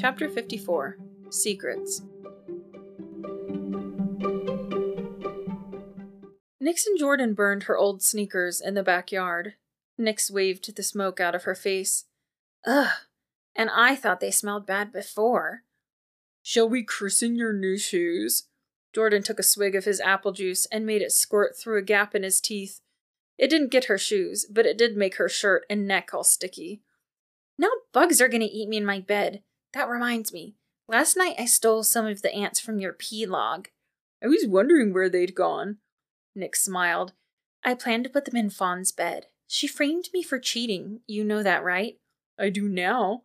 Chapter 54 Secrets. Nix and Jordan burned her old sneakers in the backyard. Nix waved the smoke out of her face. Ugh, and I thought they smelled bad before. Shall we christen your new shoes? Jordan took a swig of his apple juice and made it squirt through a gap in his teeth. It didn't get her shoes, but it did make her shirt and neck all sticky. Now bugs are going to eat me in my bed. That reminds me. Last night I stole some of the ants from your pea log. I was wondering where they'd gone. Nix smiled. I planned to put them in Fawn's bed. She framed me for cheating. You know that, right? I do now.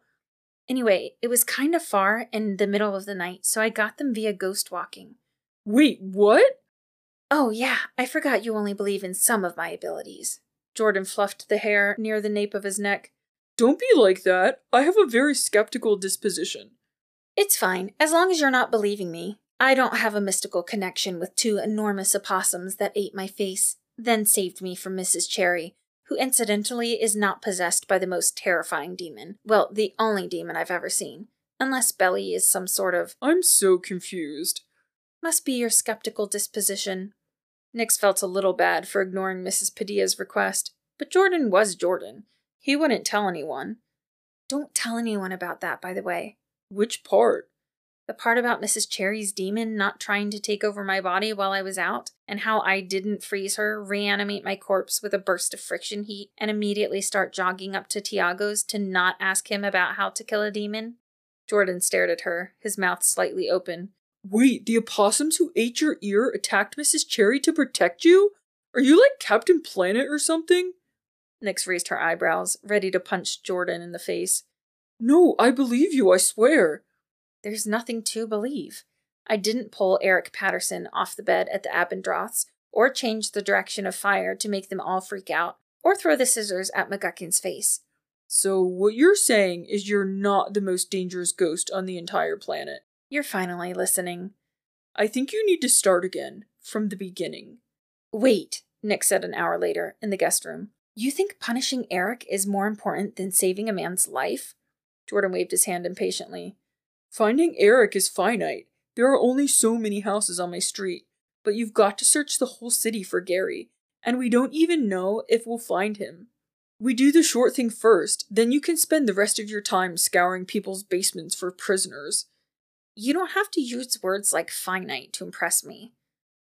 Anyway, it was kind of far in the middle of the night, so I got them via ghost walking. Wait, what? Oh, yeah, I forgot you only believe in some of my abilities. Jordan fluffed the hair near the nape of his neck. Don't be like that. I have a very skeptical disposition. It's fine, as long as you're not believing me. I don't have a mystical connection with two enormous opossums that ate my face, then saved me from Mrs. Cherry, who incidentally is not possessed by the most terrifying demon. Well, the only demon I've ever seen. Unless Belly is some sort of. I'm so confused. Must be your skeptical disposition. Nix felt a little bad for ignoring Mrs. Padilla's request, but Jordan was Jordan. He wouldn't tell anyone. Don't tell anyone about that, by the way. Which part? The part about Mrs. Cherry's demon not trying to take over my body while I was out, and how I didn't freeze her, reanimate my corpse with a burst of friction heat, and immediately start jogging up to Tiago's to not ask him about how to kill a demon. Jordan stared at her, his mouth slightly open. Wait, the opossums who ate your ear attacked Mrs. Cherry to protect you? Are you like Captain Planet or something? Nix raised her eyebrows, ready to punch Jordan in the face. No, I believe you, I swear. There's nothing to believe. I didn't pull Eric Patterson off the bed at the Abendroths, or change the direction of fire to make them all freak out, or throw the scissors at McGuckin's face. So, what you're saying is you're not the most dangerous ghost on the entire planet. You're finally listening. I think you need to start again, from the beginning. Wait, Nix said an hour later, in the guest room. You think punishing Eric is more important than saving a man's life? Jordan waved his hand impatiently. Finding Eric is finite. There are only so many houses on my street, but you've got to search the whole city for Gary, and we don't even know if we'll find him. We do the short thing first, then you can spend the rest of your time scouring people's basements for prisoners. You don't have to use words like finite to impress me.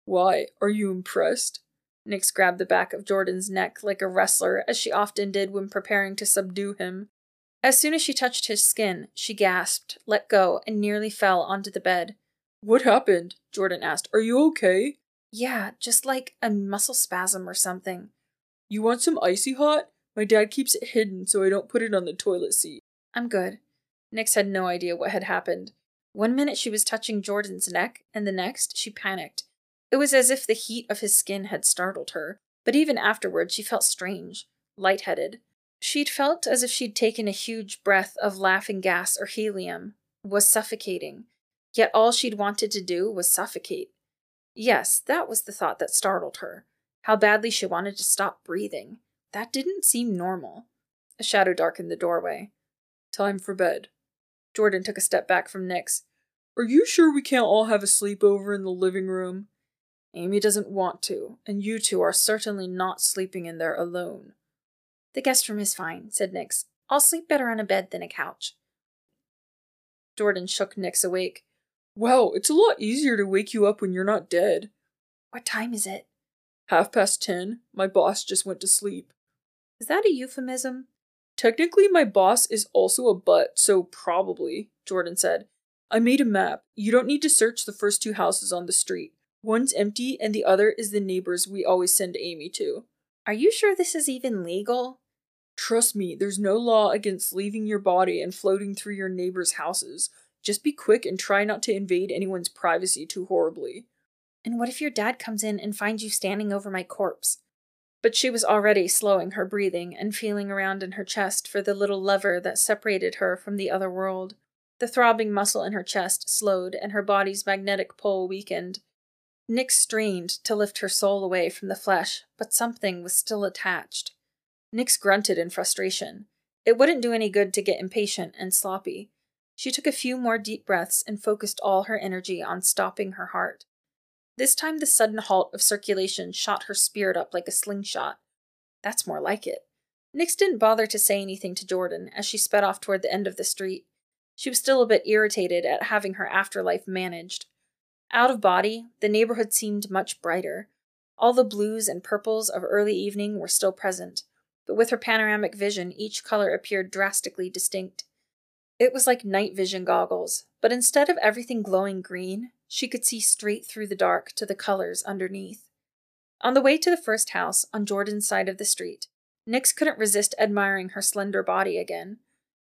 Why? Are you impressed? Nix grabbed the back of Jordan's neck like a wrestler, as she often did when preparing to subdue him. As soon as she touched his skin, she gasped, let go, and nearly fell onto the bed. What happened? Jordan asked. Are you okay? Yeah, just like a muscle spasm or something. You want some icy hot? My dad keeps it hidden so I don't put it on the toilet seat. I'm good. Nix had no idea what had happened. One minute she was touching Jordan's neck, and the next she panicked. It was as if the heat of his skin had startled her, but even afterward she felt strange, lightheaded. She'd felt as if she'd taken a huge breath of laughing gas or helium, was suffocating, yet all she'd wanted to do was suffocate. Yes, that was the thought that startled her. How badly she wanted to stop breathing. That didn't seem normal. A shadow darkened the doorway. Time for bed. Jordan took a step back from Nix. Are you sure we can't all have a sleepover in the living room? Amy doesn't want to, and you two are certainly not sleeping in there alone. The guest room is fine, said Nix. I'll sleep better on a bed than a couch. Jordan shook Nix awake. Well, it's a lot easier to wake you up when you're not dead. What time is it? Half past ten. My boss just went to sleep. Is that a euphemism? Technically, my boss is also a butt, so probably, Jordan said. I made a map. You don't need to search the first two houses on the street. One's empty, and the other is the neighbors we always send Amy to. Are you sure this is even legal? Trust me, there's no law against leaving your body and floating through your neighbors' houses. Just be quick and try not to invade anyone's privacy too horribly. And what if your dad comes in and finds you standing over my corpse? But she was already slowing her breathing and feeling around in her chest for the little lever that separated her from the other world. The throbbing muscle in her chest slowed and her body's magnetic pull weakened. Nix strained to lift her soul away from the flesh, but something was still attached. Nix grunted in frustration. It wouldn't do any good to get impatient and sloppy. She took a few more deep breaths and focused all her energy on stopping her heart. This time, the sudden halt of circulation shot her spirit up like a slingshot. That's more like it. Nix didn't bother to say anything to Jordan as she sped off toward the end of the street. She was still a bit irritated at having her afterlife managed. Out of body, the neighborhood seemed much brighter. All the blues and purples of early evening were still present, but with her panoramic vision, each color appeared drastically distinct. It was like night vision goggles, but instead of everything glowing green, she could see straight through the dark to the colors underneath. On the way to the first house, on Jordan's side of the street, Nix couldn't resist admiring her slender body again.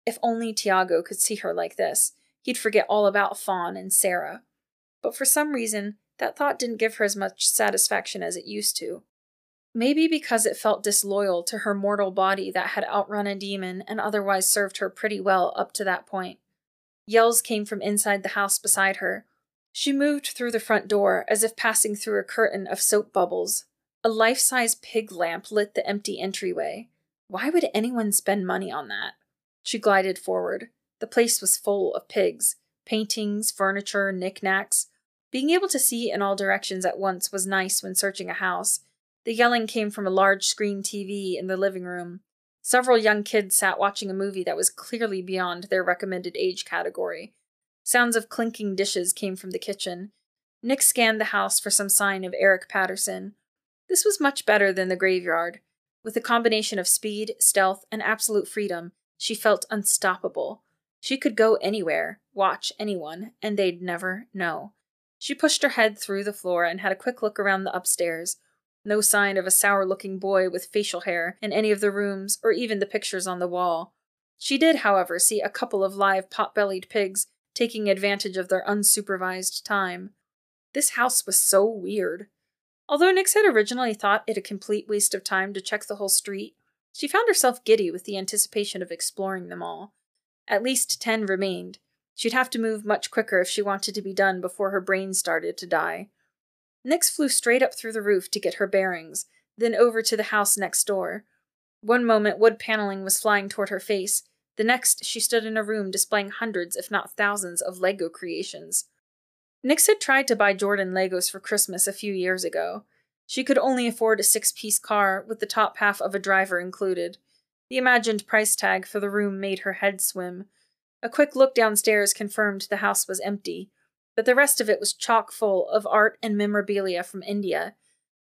If only Tiago could see her like this, he'd forget all about Fawn and Sarah. But for some reason, that thought didn't give her as much satisfaction as it used to. Maybe because it felt disloyal to her mortal body that had outrun a demon and otherwise served her pretty well up to that point. Yells came from inside the house beside her. She moved through the front door as if passing through a curtain of soap bubbles. A life size pig lamp lit the empty entryway. Why would anyone spend money on that? She glided forward. The place was full of pigs paintings, furniture, knickknacks. Being able to see in all directions at once was nice when searching a house. The yelling came from a large screen TV in the living room. Several young kids sat watching a movie that was clearly beyond their recommended age category. Sounds of clinking dishes came from the kitchen. Nix scanned the house for some sign of Eric Patterson. This was much better than the graveyard. With a combination of speed, stealth, and absolute freedom, she felt unstoppable. She could go anywhere, watch anyone, and they'd never know. She pushed her head through the floor and had a quick look around the upstairs. No sign of a sour looking boy with facial hair in any of the rooms or even the pictures on the wall. She did, however, see a couple of live pot bellied pigs taking advantage of their unsupervised time. This house was so weird. Although Nix had originally thought it a complete waste of time to check the whole street, she found herself giddy with the anticipation of exploring them all. At least ten remained. She'd have to move much quicker if she wanted to be done before her brain started to die. Nix flew straight up through the roof to get her bearings, then over to the house next door. One moment, wood paneling was flying toward her face. The next, she stood in a room displaying hundreds, if not thousands, of Lego creations. Nix had tried to buy Jordan Legos for Christmas a few years ago. She could only afford a six piece car, with the top half of a driver included. The imagined price tag for the room made her head swim. A quick look downstairs confirmed the house was empty, but the rest of it was chock full of art and memorabilia from India.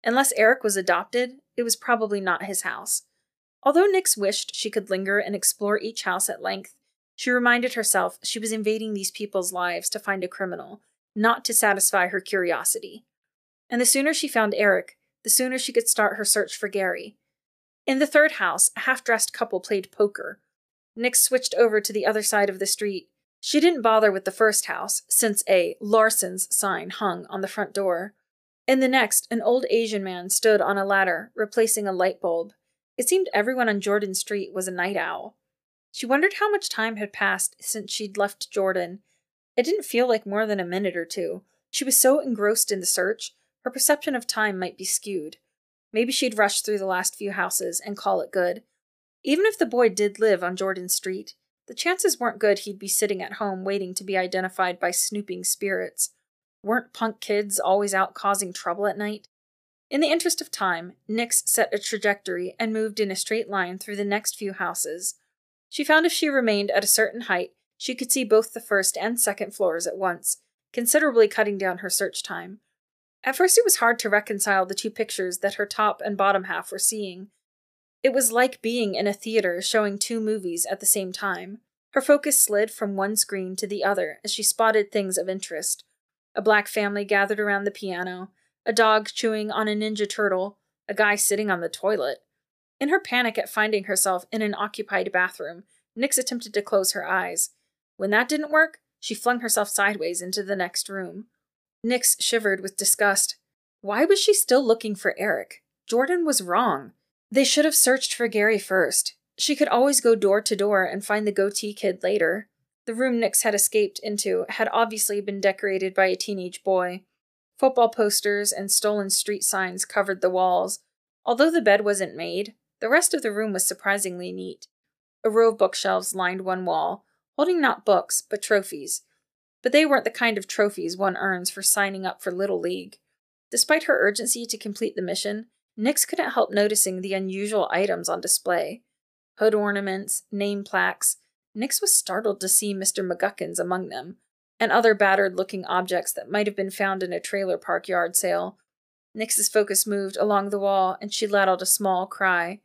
Unless Eric was adopted, it was probably not his house. Although Nix wished she could linger and explore each house at length, she reminded herself she was invading these people's lives to find a criminal, not to satisfy her curiosity and the sooner she found Eric, the sooner she could start her search for Gary. In the third house, a half dressed couple played poker. Nix switched over to the other side of the street. She didn't bother with the first house, since a Larson's sign hung on the front door. In the next, an old Asian man stood on a ladder, replacing a light bulb. It seemed everyone on Jordan Street was a night owl. She wondered how much time had passed since she'd left Jordan. It didn't feel like more than a minute or two. She was so engrossed in the search her perception of time might be skewed. Maybe she'd rush through the last few houses and call it good. Even if the boy did live on Jordan Street, the chances weren't good he'd be sitting at home waiting to be identified by snooping spirits. Weren't punk kids always out causing trouble at night? In the interest of time, Nix set a trajectory and moved in a straight line through the next few houses. She found if she remained at a certain height, she could see both the first and second floors at once, considerably cutting down her search time. At first, it was hard to reconcile the two pictures that her top and bottom half were seeing. It was like being in a theater showing two movies at the same time. Her focus slid from one screen to the other as she spotted things of interest. A black family gathered around the piano, a dog chewing on a ninja turtle, a guy sitting on the toilet. In her panic at finding herself in an occupied bathroom, Nix attempted to close her eyes. When that didn't work, she flung herself sideways into the next room. Nix shivered with disgust. Why was she still looking for Eric? Jordan was wrong. They should have searched for Gary first. She could always go door to door and find the goatee kid later. The room Nix had escaped into had obviously been decorated by a teenage boy. Football posters and stolen street signs covered the walls. Although the bed wasn't made, the rest of the room was surprisingly neat. A row of bookshelves lined one wall, holding not books, but trophies. But they weren't the kind of trophies one earns for signing up for Little League. Despite her urgency to complete the mission, Nix couldn't help noticing the unusual items on display hood ornaments, name plaques. Nix was startled to see Mr. McGuckins among them, and other battered looking objects that might have been found in a trailer park yard sale. Nix's focus moved along the wall, and she let out a small cry.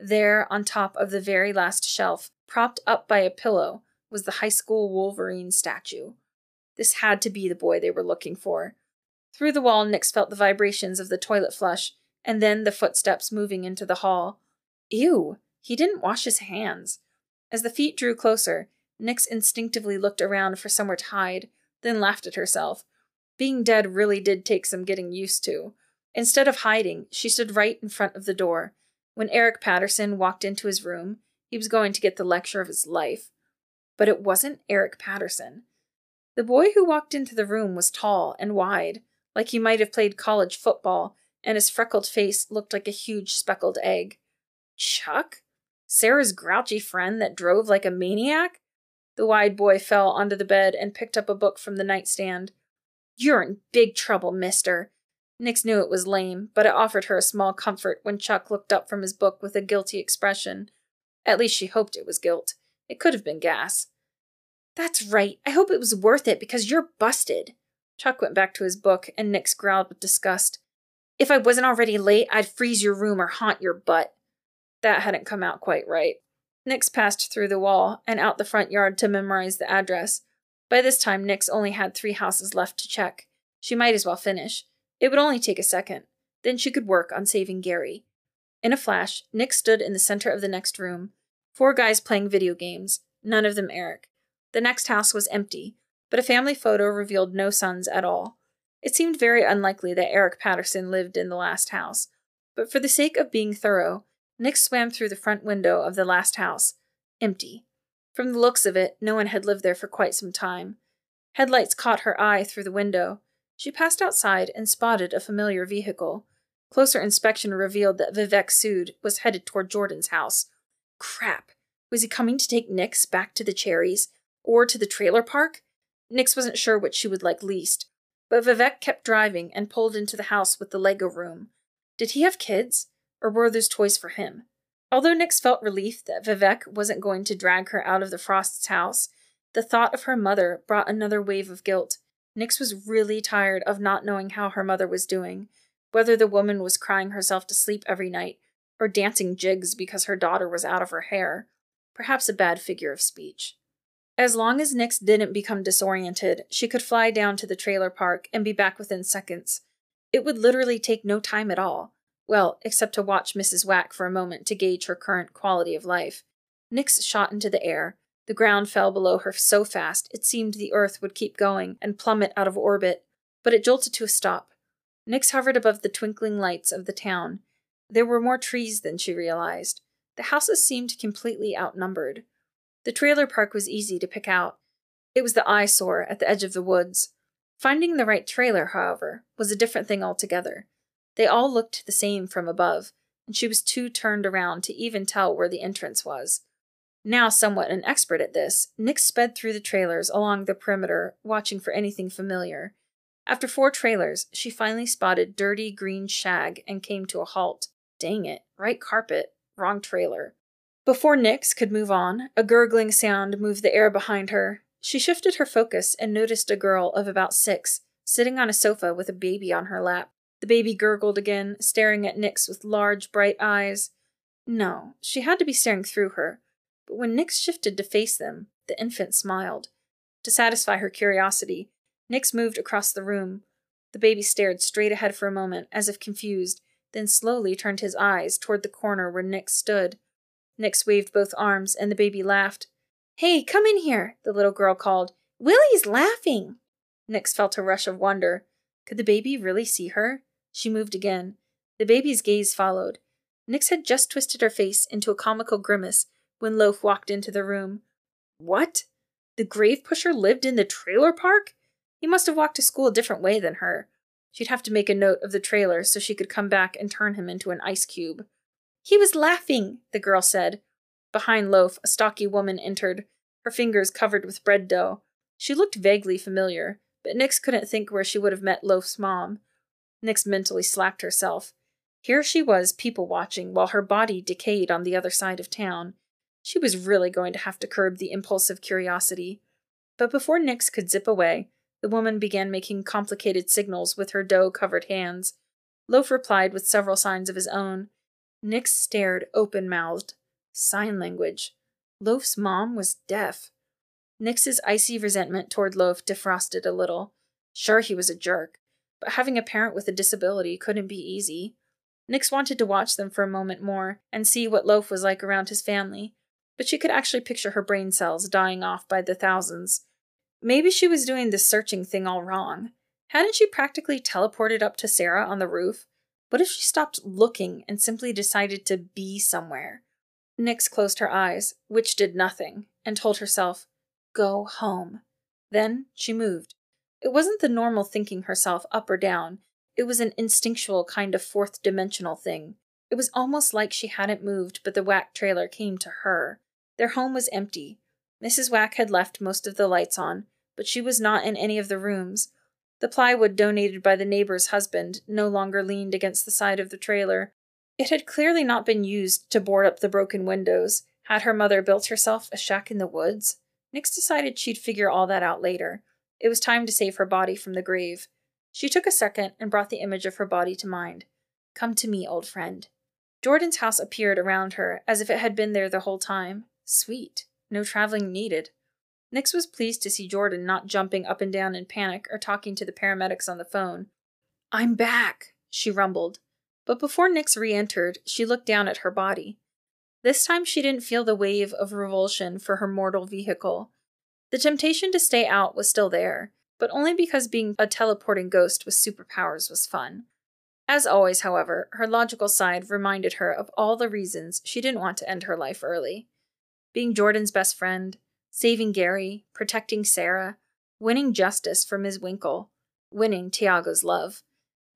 There, on top of the very last shelf, propped up by a pillow, was the high school Wolverine statue. This had to be the boy they were looking for. Through the wall, Nix felt the vibrations of the toilet flush, and then the footsteps moving into the hall. Ew! He didn't wash his hands. As the feet drew closer, Nix instinctively looked around for somewhere to hide, then laughed at herself. Being dead really did take some getting used to. Instead of hiding, she stood right in front of the door. When Eric Patterson walked into his room, he was going to get the lecture of his life. But it wasn't Eric Patterson. The boy who walked into the room was tall and wide, like he might have played college football, and his freckled face looked like a huge speckled egg. Chuck? Sarah's grouchy friend that drove like a maniac? The wide boy fell onto the bed and picked up a book from the nightstand. You're in big trouble, mister. Nix knew it was lame, but it offered her a small comfort when Chuck looked up from his book with a guilty expression. At least she hoped it was guilt. It could have been gas. That's right. I hope it was worth it because you're busted. Chuck went back to his book, and Nix growled with disgust. If I wasn't already late, I'd freeze your room or haunt your butt. That hadn't come out quite right. Nix passed through the wall and out the front yard to memorize the address. By this time, Nix only had three houses left to check. She might as well finish. It would only take a second. Then she could work on saving Gary. In a flash, Nix stood in the center of the next room. Four guys playing video games, none of them Eric. The next house was empty, but a family photo revealed no sons at all. It seemed very unlikely that Eric Patterson lived in the last house, but for the sake of being thorough, Nix swam through the front window of the last house. Empty. From the looks of it, no one had lived there for quite some time. Headlights caught her eye through the window. She passed outside and spotted a familiar vehicle. Closer inspection revealed that Vivek Sood was headed toward Jordan's house. Crap. Was he coming to take Nix back to the cherries? Or to the trailer park? Nix wasn't sure which she would like least. But Vivek kept driving and pulled into the house with the Lego room. Did he have kids? or were those toys for him? Although Nix felt relief that Vivek wasn't going to drag her out of the Frost's house, the thought of her mother brought another wave of guilt. Nix was really tired of not knowing how her mother was doing, whether the woman was crying herself to sleep every night or dancing jigs because her daughter was out of her hair. Perhaps a bad figure of speech. As long as Nix didn't become disoriented, she could fly down to the trailer park and be back within seconds. It would literally take no time at all. Well, except to watch Mrs. Wack for a moment to gauge her current quality of life. Nix shot into the air. The ground fell below her so fast it seemed the earth would keep going and plummet out of orbit, but it jolted to a stop. Nix hovered above the twinkling lights of the town. There were more trees than she realized. The houses seemed completely outnumbered. The trailer park was easy to pick out. It was the eyesore at the edge of the woods. Finding the right trailer, however, was a different thing altogether. They all looked the same from above, and she was too turned around to even tell where the entrance was. Now somewhat an expert at this, Nix sped through the trailers along the perimeter, watching for anything familiar. After four trailers, she finally spotted dirty green shag and came to a halt. Dang it, right carpet, wrong trailer. Before Nix could move on, a gurgling sound moved the air behind her. She shifted her focus and noticed a girl of about six, sitting on a sofa with a baby on her lap. The baby gurgled again, staring at Nix with large, bright eyes. No, she had to be staring through her. But when Nix shifted to face them, the infant smiled. To satisfy her curiosity, Nix moved across the room. The baby stared straight ahead for a moment, as if confused, then slowly turned his eyes toward the corner where Nix stood. Nix waved both arms, and the baby laughed. Hey, come in here, the little girl called. Willie's laughing. Nix felt a rush of wonder. Could the baby really see her? She moved again. The baby's gaze followed. Nix had just twisted her face into a comical grimace when Loaf walked into the room. What? The grave pusher lived in the trailer park? He must have walked to school a different way than her. She'd have to make a note of the trailer so she could come back and turn him into an ice cube. He was laughing, the girl said. Behind Loaf, a stocky woman entered. her fingers covered with bread dough. She looked vaguely familiar, but Nix couldn't think where she would have met Loaf's mom. Nix mentally slapped herself. Here she was people watching while her body decayed on the other side of town. She was really going to have to curb the impulsive curiosity. But before Nix could zip away, the woman began making complicated signals with her dough covered hands. Loaf replied with several signs of his own. Nix stared open mouthed. Sign language. Loaf's mom was deaf. Nix's icy resentment toward Loaf defrosted a little. Sure, he was a jerk, but having a parent with a disability couldn't be easy. Nix wanted to watch them for a moment more and see what Loaf was like around his family, but she could actually picture her brain cells dying off by the thousands. Maybe she was doing this searching thing all wrong. Hadn't she practically teleported up to Sarah on the roof? What if she stopped looking and simply decided to be somewhere? Nix closed her eyes, which did nothing, and told herself, Go home. Then she moved. It wasn't the normal thinking herself up or down, it was an instinctual kind of fourth dimensional thing. It was almost like she hadn't moved, but the Whack trailer came to her. Their home was empty. Mrs. Whack had left most of the lights on, but she was not in any of the rooms. The plywood donated by the neighbor's husband no longer leaned against the side of the trailer. It had clearly not been used to board up the broken windows. Had her mother built herself a shack in the woods? Nix decided she'd figure all that out later. It was time to save her body from the grave. She took a second and brought the image of her body to mind. Come to me, old friend. Jordan's house appeared around her as if it had been there the whole time. Sweet. No traveling needed. Nix was pleased to see Jordan not jumping up and down in panic or talking to the paramedics on the phone. I'm back, she rumbled. But before Nix re entered, she looked down at her body. This time she didn't feel the wave of revulsion for her mortal vehicle. The temptation to stay out was still there, but only because being a teleporting ghost with superpowers was fun. As always, however, her logical side reminded her of all the reasons she didn't want to end her life early. Being Jordan's best friend, saving Gary, protecting Sarah, winning justice for Ms. Winkle, winning Tiago's love.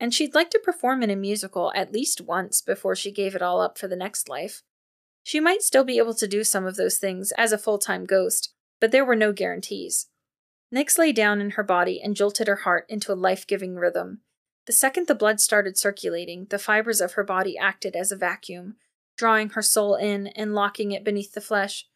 And she'd like to perform in a musical at least once before she gave it all up for the next life. She might still be able to do some of those things as a full time ghost, but there were no guarantees. Nix lay down in her body and jolted her heart into a life giving rhythm. The second the blood started circulating, the fibers of her body acted as a vacuum, drawing her soul in and locking it beneath the flesh.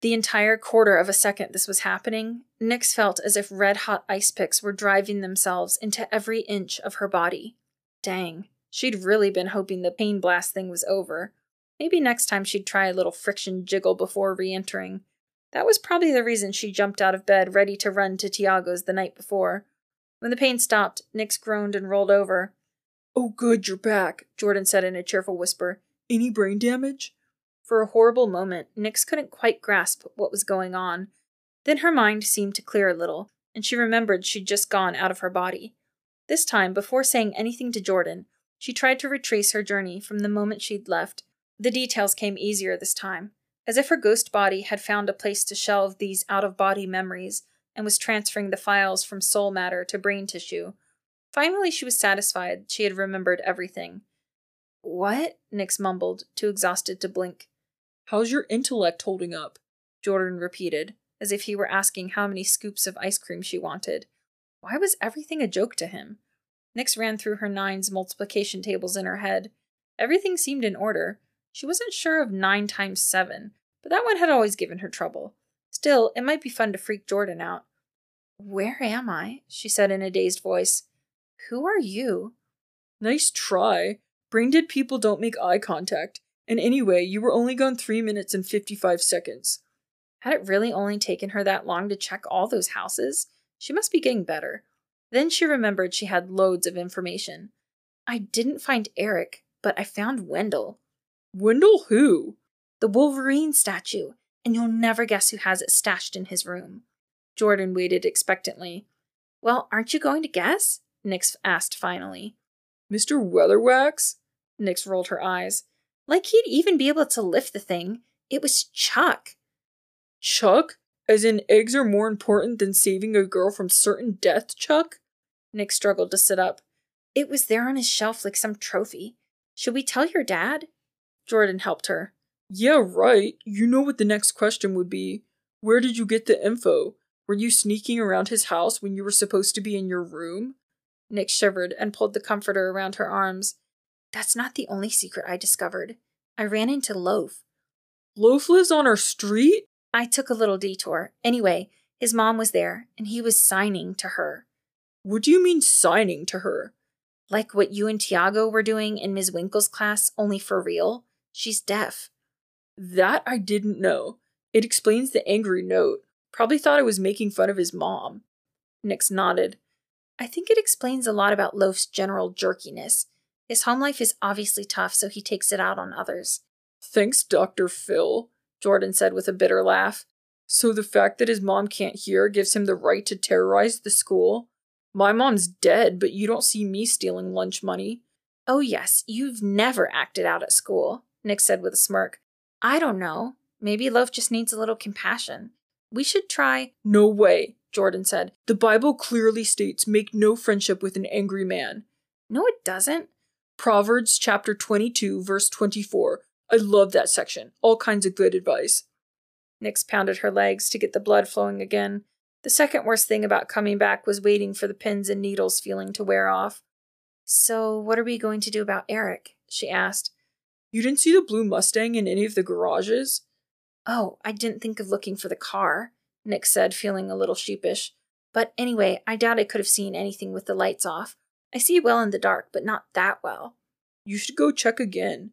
The entire quarter of a second this was happening, Nix felt as if red hot ice picks were driving themselves into every inch of her body. Dang, she'd really been hoping the pain blast thing was over. Maybe next time she'd try a little friction jiggle before re entering. That was probably the reason she jumped out of bed ready to run to Tiago's the night before. When the pain stopped, Nix groaned and rolled over. Oh, good, you're back, Jordan said in a cheerful whisper. Any brain damage? For a horrible moment, Nix couldn't quite grasp what was going on. Then her mind seemed to clear a little, and she remembered she'd just gone out of her body. This time, before saying anything to Jordan, she tried to retrace her journey from the moment she'd left. The details came easier this time as if her ghost body had found a place to shelve these out of body memories and was transferring the files from soul matter to brain tissue. Finally, she was satisfied she had remembered everything. What? Nix mumbled, too exhausted to blink. How's your intellect holding up? Jordan repeated, as if he were asking how many scoops of ice cream she wanted. Why was everything a joke to him? Nix ran through her nines multiplication tables in her head. Everything seemed in order, she wasn't sure of 9 times 7, but that one had always given her trouble. Still, it might be fun to freak Jordan out. Where am I? she said in a dazed voice. Who are you? Nice try. Brain dead people don't make eye contact. And anyway, you were only gone 3 minutes and 55 seconds. Had it really only taken her that long to check all those houses? She must be getting better. Then she remembered she had loads of information. I didn't find Eric, but I found Wendell. Wendell who? The Wolverine statue, and you'll never guess who has it stashed in his room. Jordan waited expectantly. Well, aren't you going to guess? Nix asked finally. Mr. Weatherwax? Nix rolled her eyes. Like he'd even be able to lift the thing. It was Chuck. Chuck? As in eggs are more important than saving a girl from certain death, Chuck? Nix struggled to sit up. It was there on his shelf like some trophy. Should we tell your dad? Jordan helped her. Yeah, right. You know what the next question would be. Where did you get the info? Were you sneaking around his house when you were supposed to be in your room? Nix shivered and pulled the comforter around her arms. That's not the only secret I discovered. I ran into Loaf. Loaf lives on our street? I took a little detour. Anyway, his mom was there, and he was signing to her. What do you mean signing to her? Like what you and Tiago were doing in Ms. Winkle's class, only for real? She's deaf. That I didn't know. It explains the angry note. Probably thought I was making fun of his mom. Nix nodded. I think it explains a lot about Loaf's general jerkiness. His home life is obviously tough, so he takes it out on others. Thanks, Dr. Phil, Jordan said with a bitter laugh. So the fact that his mom can't hear gives him the right to terrorize the school? My mom's dead, but you don't see me stealing lunch money. Oh, yes, you've never acted out at school, Nix said with a smirk. I don't know. Maybe Loaf just needs a little compassion. We should try. No way, Jordan said. The Bible clearly states make no friendship with an angry man. No, it doesn't. Proverbs chapter 22, verse 24. I love that section. All kinds of good advice. Nix pounded her legs to get the blood flowing again. The second worst thing about coming back was waiting for the pins and needles feeling to wear off. So, what are we going to do about Eric? she asked. You didn't see the blue Mustang in any of the garages? Oh, I didn't think of looking for the car, Nix said, feeling a little sheepish. But anyway, I doubt I could have seen anything with the lights off. I see well in the dark, but not that well. You should go check again.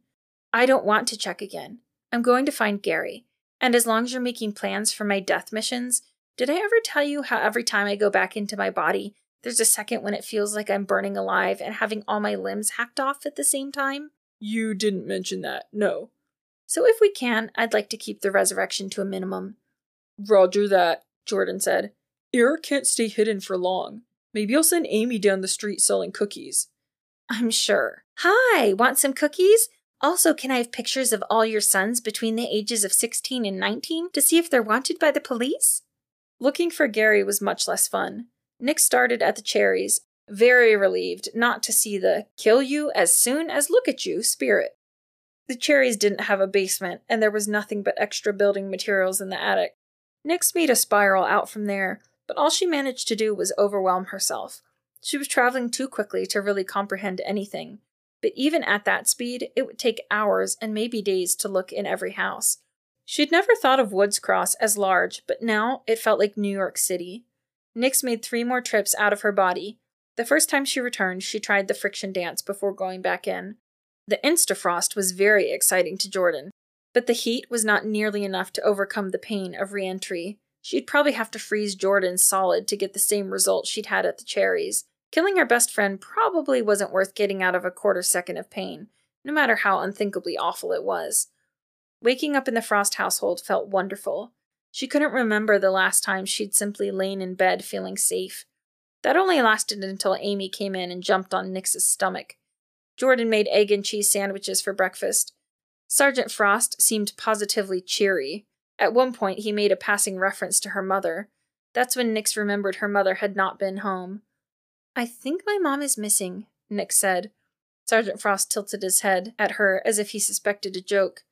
I don't want to check again. I'm going to find Gary. And as long as you're making plans for my death missions, did I ever tell you how every time I go back into my body, there's a second when it feels like I'm burning alive and having all my limbs hacked off at the same time? You didn't mention that, no. So if we can, I'd like to keep the resurrection to a minimum. Roger that, Jordan said. Eric can't stay hidden for long. Maybe I'll send Amy down the street selling cookies. I'm sure. Hi, want some cookies? Also, can I have pictures of all your sons between the ages of 16 and 19 to see if they're wanted by the police? Looking for Gary was much less fun. Nix started at the cherries, very relieved not to see the kill you as soon as look at you spirit. The cherries didn't have a basement, and there was nothing but extra building materials in the attic. Nix made a spiral out from there, but all she managed to do was overwhelm herself. She was traveling too quickly to really comprehend anything, but even at that speed, it would take hours and maybe days to look in every house. She'd never thought of Woods Cross as large, but now it felt like New York City. Nix made three more trips out of her body. The first time she returned, she tried the friction dance before going back in. The Instafrost was very exciting to Jordan, but the heat was not nearly enough to overcome the pain of reentry. She'd probably have to freeze Jordan solid to get the same result she'd had at the cherries. Killing her best friend probably wasn't worth getting out of a quarter second of pain, no matter how unthinkably awful it was. Waking up in the Frost household felt wonderful. She couldn't remember the last time she'd simply lain in bed feeling safe. That only lasted until Amy came in and jumped on Nix's stomach. Jordan made egg and cheese sandwiches for breakfast. Sergeant Frost seemed positively cheery. At one point, he made a passing reference to her mother. That's when Nix remembered her mother had not been home. I think my mom is missing, Nix said. Sergeant Frost tilted his head at her as if he suspected a joke.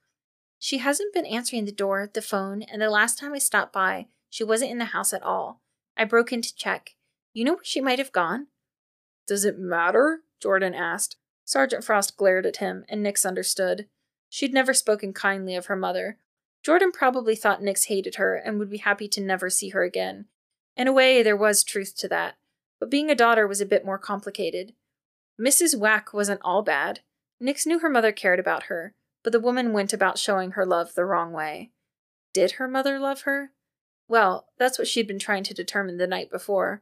She hasn't been answering the door, the phone, and the last time I stopped by, she wasn't in the house at all. I broke in to check. You know where she might have gone? Does it matter? Jordan asked. Sergeant Frost glared at him, and Nix understood. She'd never spoken kindly of her mother. Jordan probably thought Nix hated her and would be happy to never see her again. In a way, there was truth to that, but being a daughter was a bit more complicated. Mrs. Wack wasn't all bad. Nix knew her mother cared about her, but the woman went about showing her love the wrong way. Did her mother love her? Well, that's what she'd been trying to determine the night before.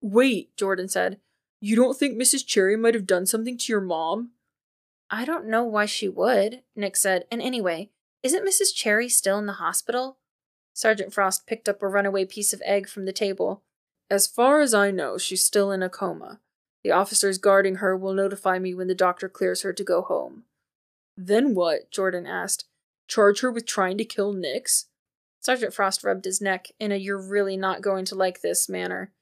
Wait, Jordan said. You don't think Mrs. Cherry might have done something to your mom? I don't know why she would, Nix said. And anyway, isn't Mrs. Cherry still in the hospital? Sergeant Frost picked up a runaway piece of egg from the table. As far as I know, she's still in a coma. The officers guarding her will notify me when the doctor clears her to go home. Then what? Jordan asked. Charge her with trying to kill Nix? Sergeant Frost rubbed his neck in a you're really not going to like this manner.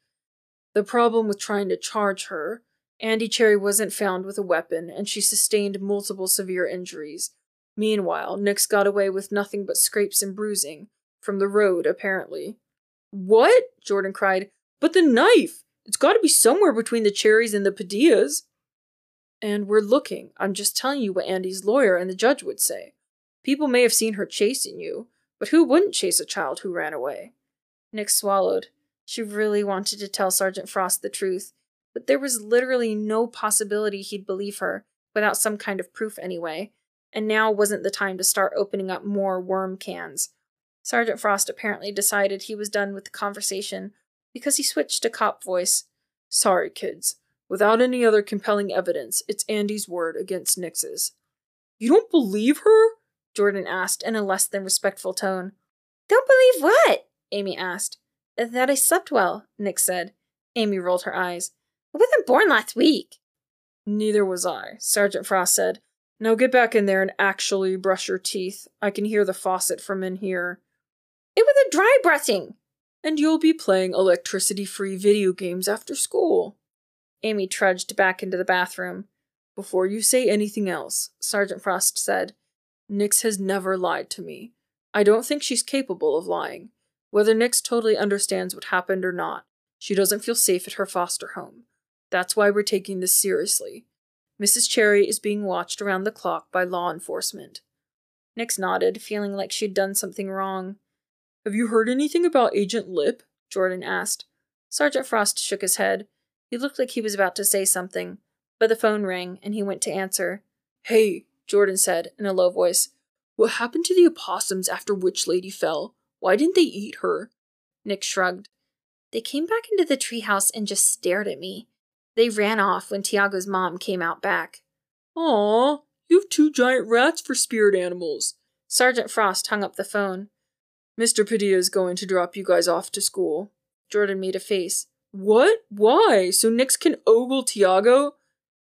The problem with trying to charge her, Andy Cherry wasn't found with a weapon, and she sustained multiple severe injuries. Meanwhile, Nix got away with nothing but scrapes and bruising, From the road, apparently. What? Jordan cried. But the knife! It's gotta be somewhere between the cherries and the padillas. And we're looking. I'm just telling you what Andy's lawyer and the judge would say. People may have seen her chasing you, but who wouldn't chase a child who ran away? Nix swallowed. She really wanted to tell Sergeant Frost the truth, but there was literally no possibility he'd believe her, without some kind of proof anyway, and now wasn't the time to start opening up more worm cans. Sergeant Frost apparently decided he was done with the conversation because he switched to cop voice. Sorry, kids. Without any other compelling evidence, it's Andy's word against Nix's. You don't believe her? Jordan asked in a less than respectful tone. Don't believe what? Amy asked. That I slept well, Nix said. Amy rolled her eyes. I wasn't born last week. Neither was I, Sergeant Frost said. Now get back in there and actually brush your teeth. I can hear the faucet from in here. It was a dry brushing. And you'll be playing electricity free video games after school. Amy trudged back into the bathroom. Before you say anything else, Sergeant Frost said, Nix has never lied to me. I don't think she's capable of lying. Whether Nix totally understands what happened or not, she doesn't feel safe at her foster home. That's why we're taking this seriously. Mrs. Cherry is being watched around the clock by law enforcement. Nix nodded, feeling like she'd done something wrong. Have you heard anything about Agent Lip? Jordan asked. Sergeant Frost shook his head. He looked like he was about to say something, but the phone rang and he went to answer. Hey, Jordan said in a low voice. What happened to the opossums after Witch Lady fell? Why didn't they eat her? Nix shrugged. They came back into the treehouse and just stared at me. They ran off when Tiago's mom came out back. Aw, you have two giant rats for spirit animals. Sergeant Frost hung up the phone. Mr. Padilla's going to drop you guys off to school. Jordan made a face. What? Why? So Nix can ogle Tiago?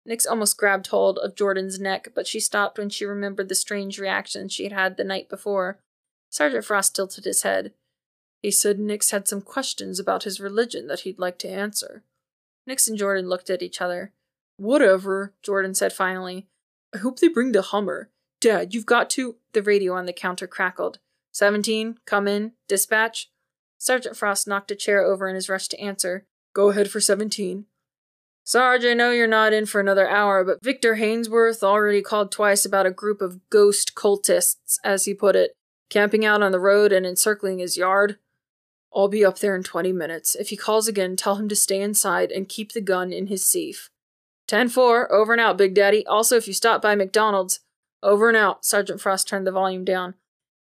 Nix almost grabbed hold of Jordan's neck, but she stopped when she remembered the strange reaction she had had the night before. Sergeant Frost tilted his head. He said Nix had some questions about his religion that he'd like to answer. Nix and Jordan looked at each other. Whatever, Jordan said finally. I hope they bring the Hummer. Dad, you've got to. The radio on the counter crackled. Seventeen, come in. Dispatch. Sergeant Frost knocked a chair over in his rush to answer. Go ahead for 17. Sarge, I know you're not in for another hour, but Victor Hainsworth already called twice about a group of ghost cultists, as he put it, camping out on the road and encircling his yard. I'll be up there in 20 minutes. If he calls again, tell him to stay inside and keep the gun in his safe. 10 4, over and out, Big Daddy. Also, if you stop by McDonald's, over and out. Sergeant Frost turned the volume down.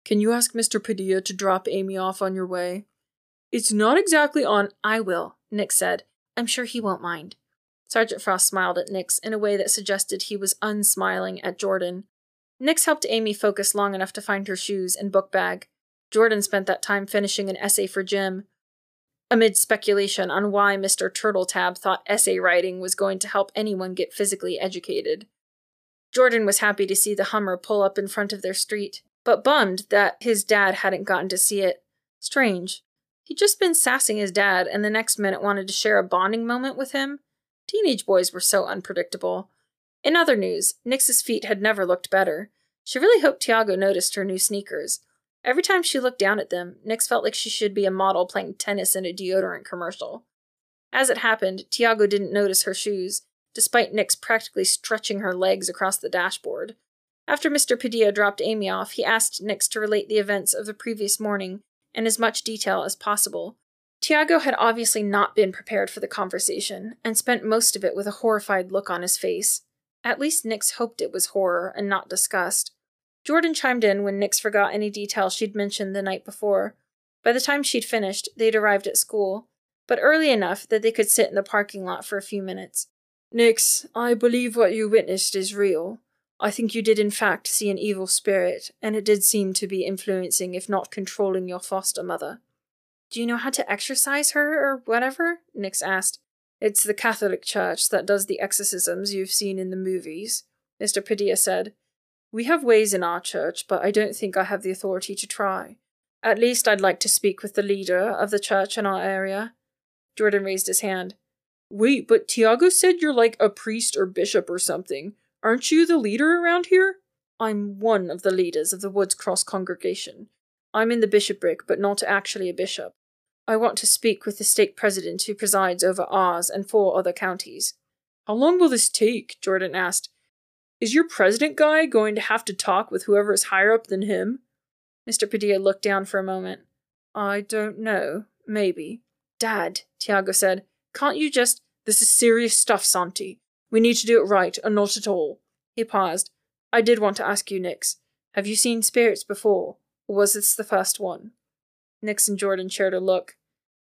Can you ask Mr. Padilla to drop Amy off on your way? It's not exactly on. I will, Nix said. I'm sure he won't mind. Sergeant Frost smiled at Nix in a way that suggested he was unsmiling at Jordan. Nix helped Amy focus long enough to find her shoes and book bag. Jordan spent that time finishing an essay for gym. Amid speculation on why Mr. Turtletab thought essay writing was going to help anyone get physically educated. Jordan was happy to see the Hummer pull up in front of their street, but bummed that his dad hadn't gotten to see it. Strange. He'd just been sassing his dad, and the next minute wanted to share a bonding moment with him. Teenage boys were so unpredictable. In other news, Nix's feet had never looked better. She really hoped Tiago noticed her new sneakers. Every time she looked down at them, Nix felt like she should be a model playing tennis in a deodorant commercial. As it happened, Tiago didn't notice her shoes, despite Nix practically stretching her legs across the dashboard. After Mr. Padilla dropped Amy off, he asked Nix to relate the events of the previous morning in as much detail as possible. Tiago had obviously not been prepared for the conversation, and spent most of it with a horrified look on his face. At least Nix hoped it was horror and not disgust. Jordan chimed in when Nix forgot any detail she'd mentioned the night before. By the time she'd finished, they'd arrived at school, but early enough that they could sit in the parking lot for a few minutes. Nix, I believe what you witnessed is real. I think you did in fact see an evil spirit, and it did seem to be influencing, if not controlling, your foster mother. Do you know how to exorcise her, or whatever? Nix asked. It's the Catholic Church that does the exorcisms you've seen in the movies, Mr. Padilla said. We have ways in our church, but I don't think I have the authority to try. At least I'd like to speak with the leader of the church in our area. Jordan raised his hand. Wait, but Tiago said you're like a priest or bishop or something. Aren't you the leader around here? I'm one of the leaders of the Woods Cross congregation. I'm in the bishopric, but not actually a bishop. I want to speak with the stake president who presides over ours and four other counties. How long will this take? Jordan asked. Is your president guy going to have to talk with whoever is higher up than him? Mr. Padilla looked down for a moment. I don't know. Maybe. Dad, Tiago said, can't you just. This is serious stuff, Santi. We need to do it right, or not at all. He paused. I did want to ask you, Nix. Have you seen spirits before, or was this the first one? Nix and Jordan shared a look.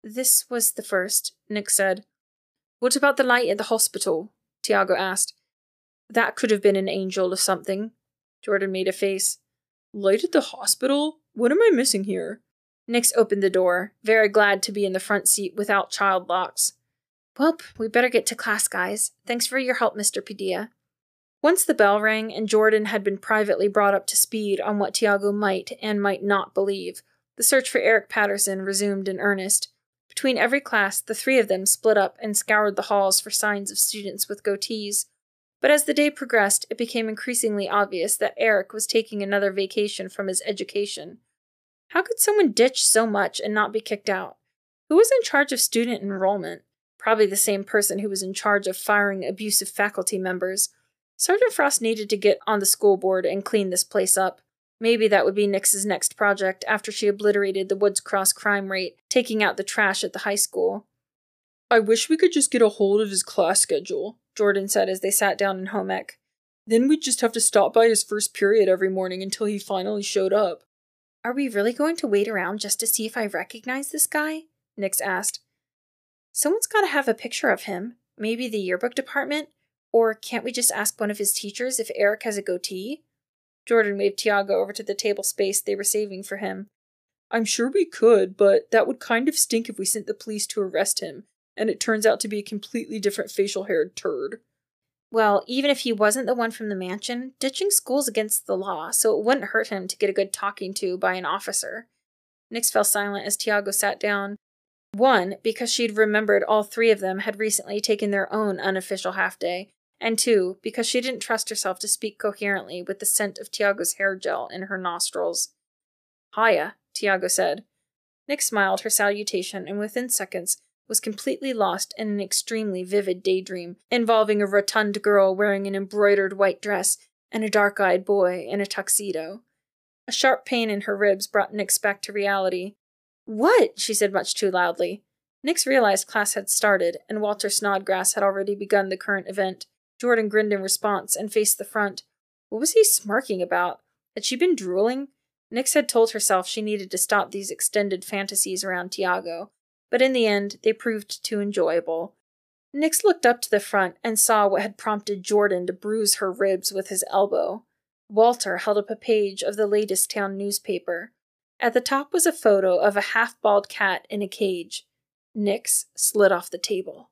This was the first, Nix said. What about the light at the hospital? Tiago asked. That could have been an angel or something. Jordan made a face. Light at the hospital? What am I missing here? Nix opened the door, very glad to be in the front seat without child locks. Welp, we better get to class, guys. Thanks for your help, Mr. Padilla. Once the bell rang and Jordan had been privately brought up to speed on what Tiago might and might not believe, the search for Eric Patterson resumed in earnest. Between every class, the three of them split up and scoured the halls for signs of students with goatees. But as the day progressed, it became increasingly obvious that Eric was taking another vacation from his education. How could someone ditch so much and not be kicked out? Who was in charge of student enrollment? Probably the same person who was in charge of firing abusive faculty members. Sergeant Frost needed to get on the school board and clean this place up. Maybe that would be Nix's next project after she obliterated the Woods Cross crime rate, taking out the trash at the high school. I wish we could just get a hold of his class schedule, Jordan said as they sat down in home ec. Then we'd just have to stop by his first period every morning until he finally showed up. Are we really going to wait around just to see if I recognize this guy? Nix asked. Someone's got to have a picture of him. Maybe the yearbook department? Or can't we just ask one of his teachers if Eric has a goatee? Jordan waved Tiago over to the table space they were saving for him. I'm sure we could, but that would kind of stink if we sent the police to arrest him, and it turns out to be a completely different facial haired turd. Well, even if he wasn't the one from the mansion, ditching school's against the law, so it wouldn't hurt him to get a good talking to by an officer. Nix fell silent as Tiago sat down. One, because she'd remembered all three of them had recently taken their own unofficial half day, and two, because she didn't trust herself to speak coherently with the scent of Tiago's hair gel in her nostrils. Hiya, Tiago said. Nix smiled her salutation, and within seconds was completely lost in an extremely vivid daydream involving a rotund girl wearing an embroidered white dress and a dark eyed boy in a tuxedo. A sharp pain in her ribs brought Nix back to reality. What? she said much too loudly. Nix realized class had started, and Walter Snodgrass had already begun the current event. Jordan grinned in response and faced the front. What was he smirking about? Had she been drooling? Nix had told herself she needed to stop these extended fantasies around Tiago, but in the end, they proved too enjoyable. Nix looked up to the front and saw what had prompted Jordan to bruise her ribs with his elbow. Walter held up a page of the latest town newspaper. At the top was a photo of a half bald cat in a cage. Nix slid off the table.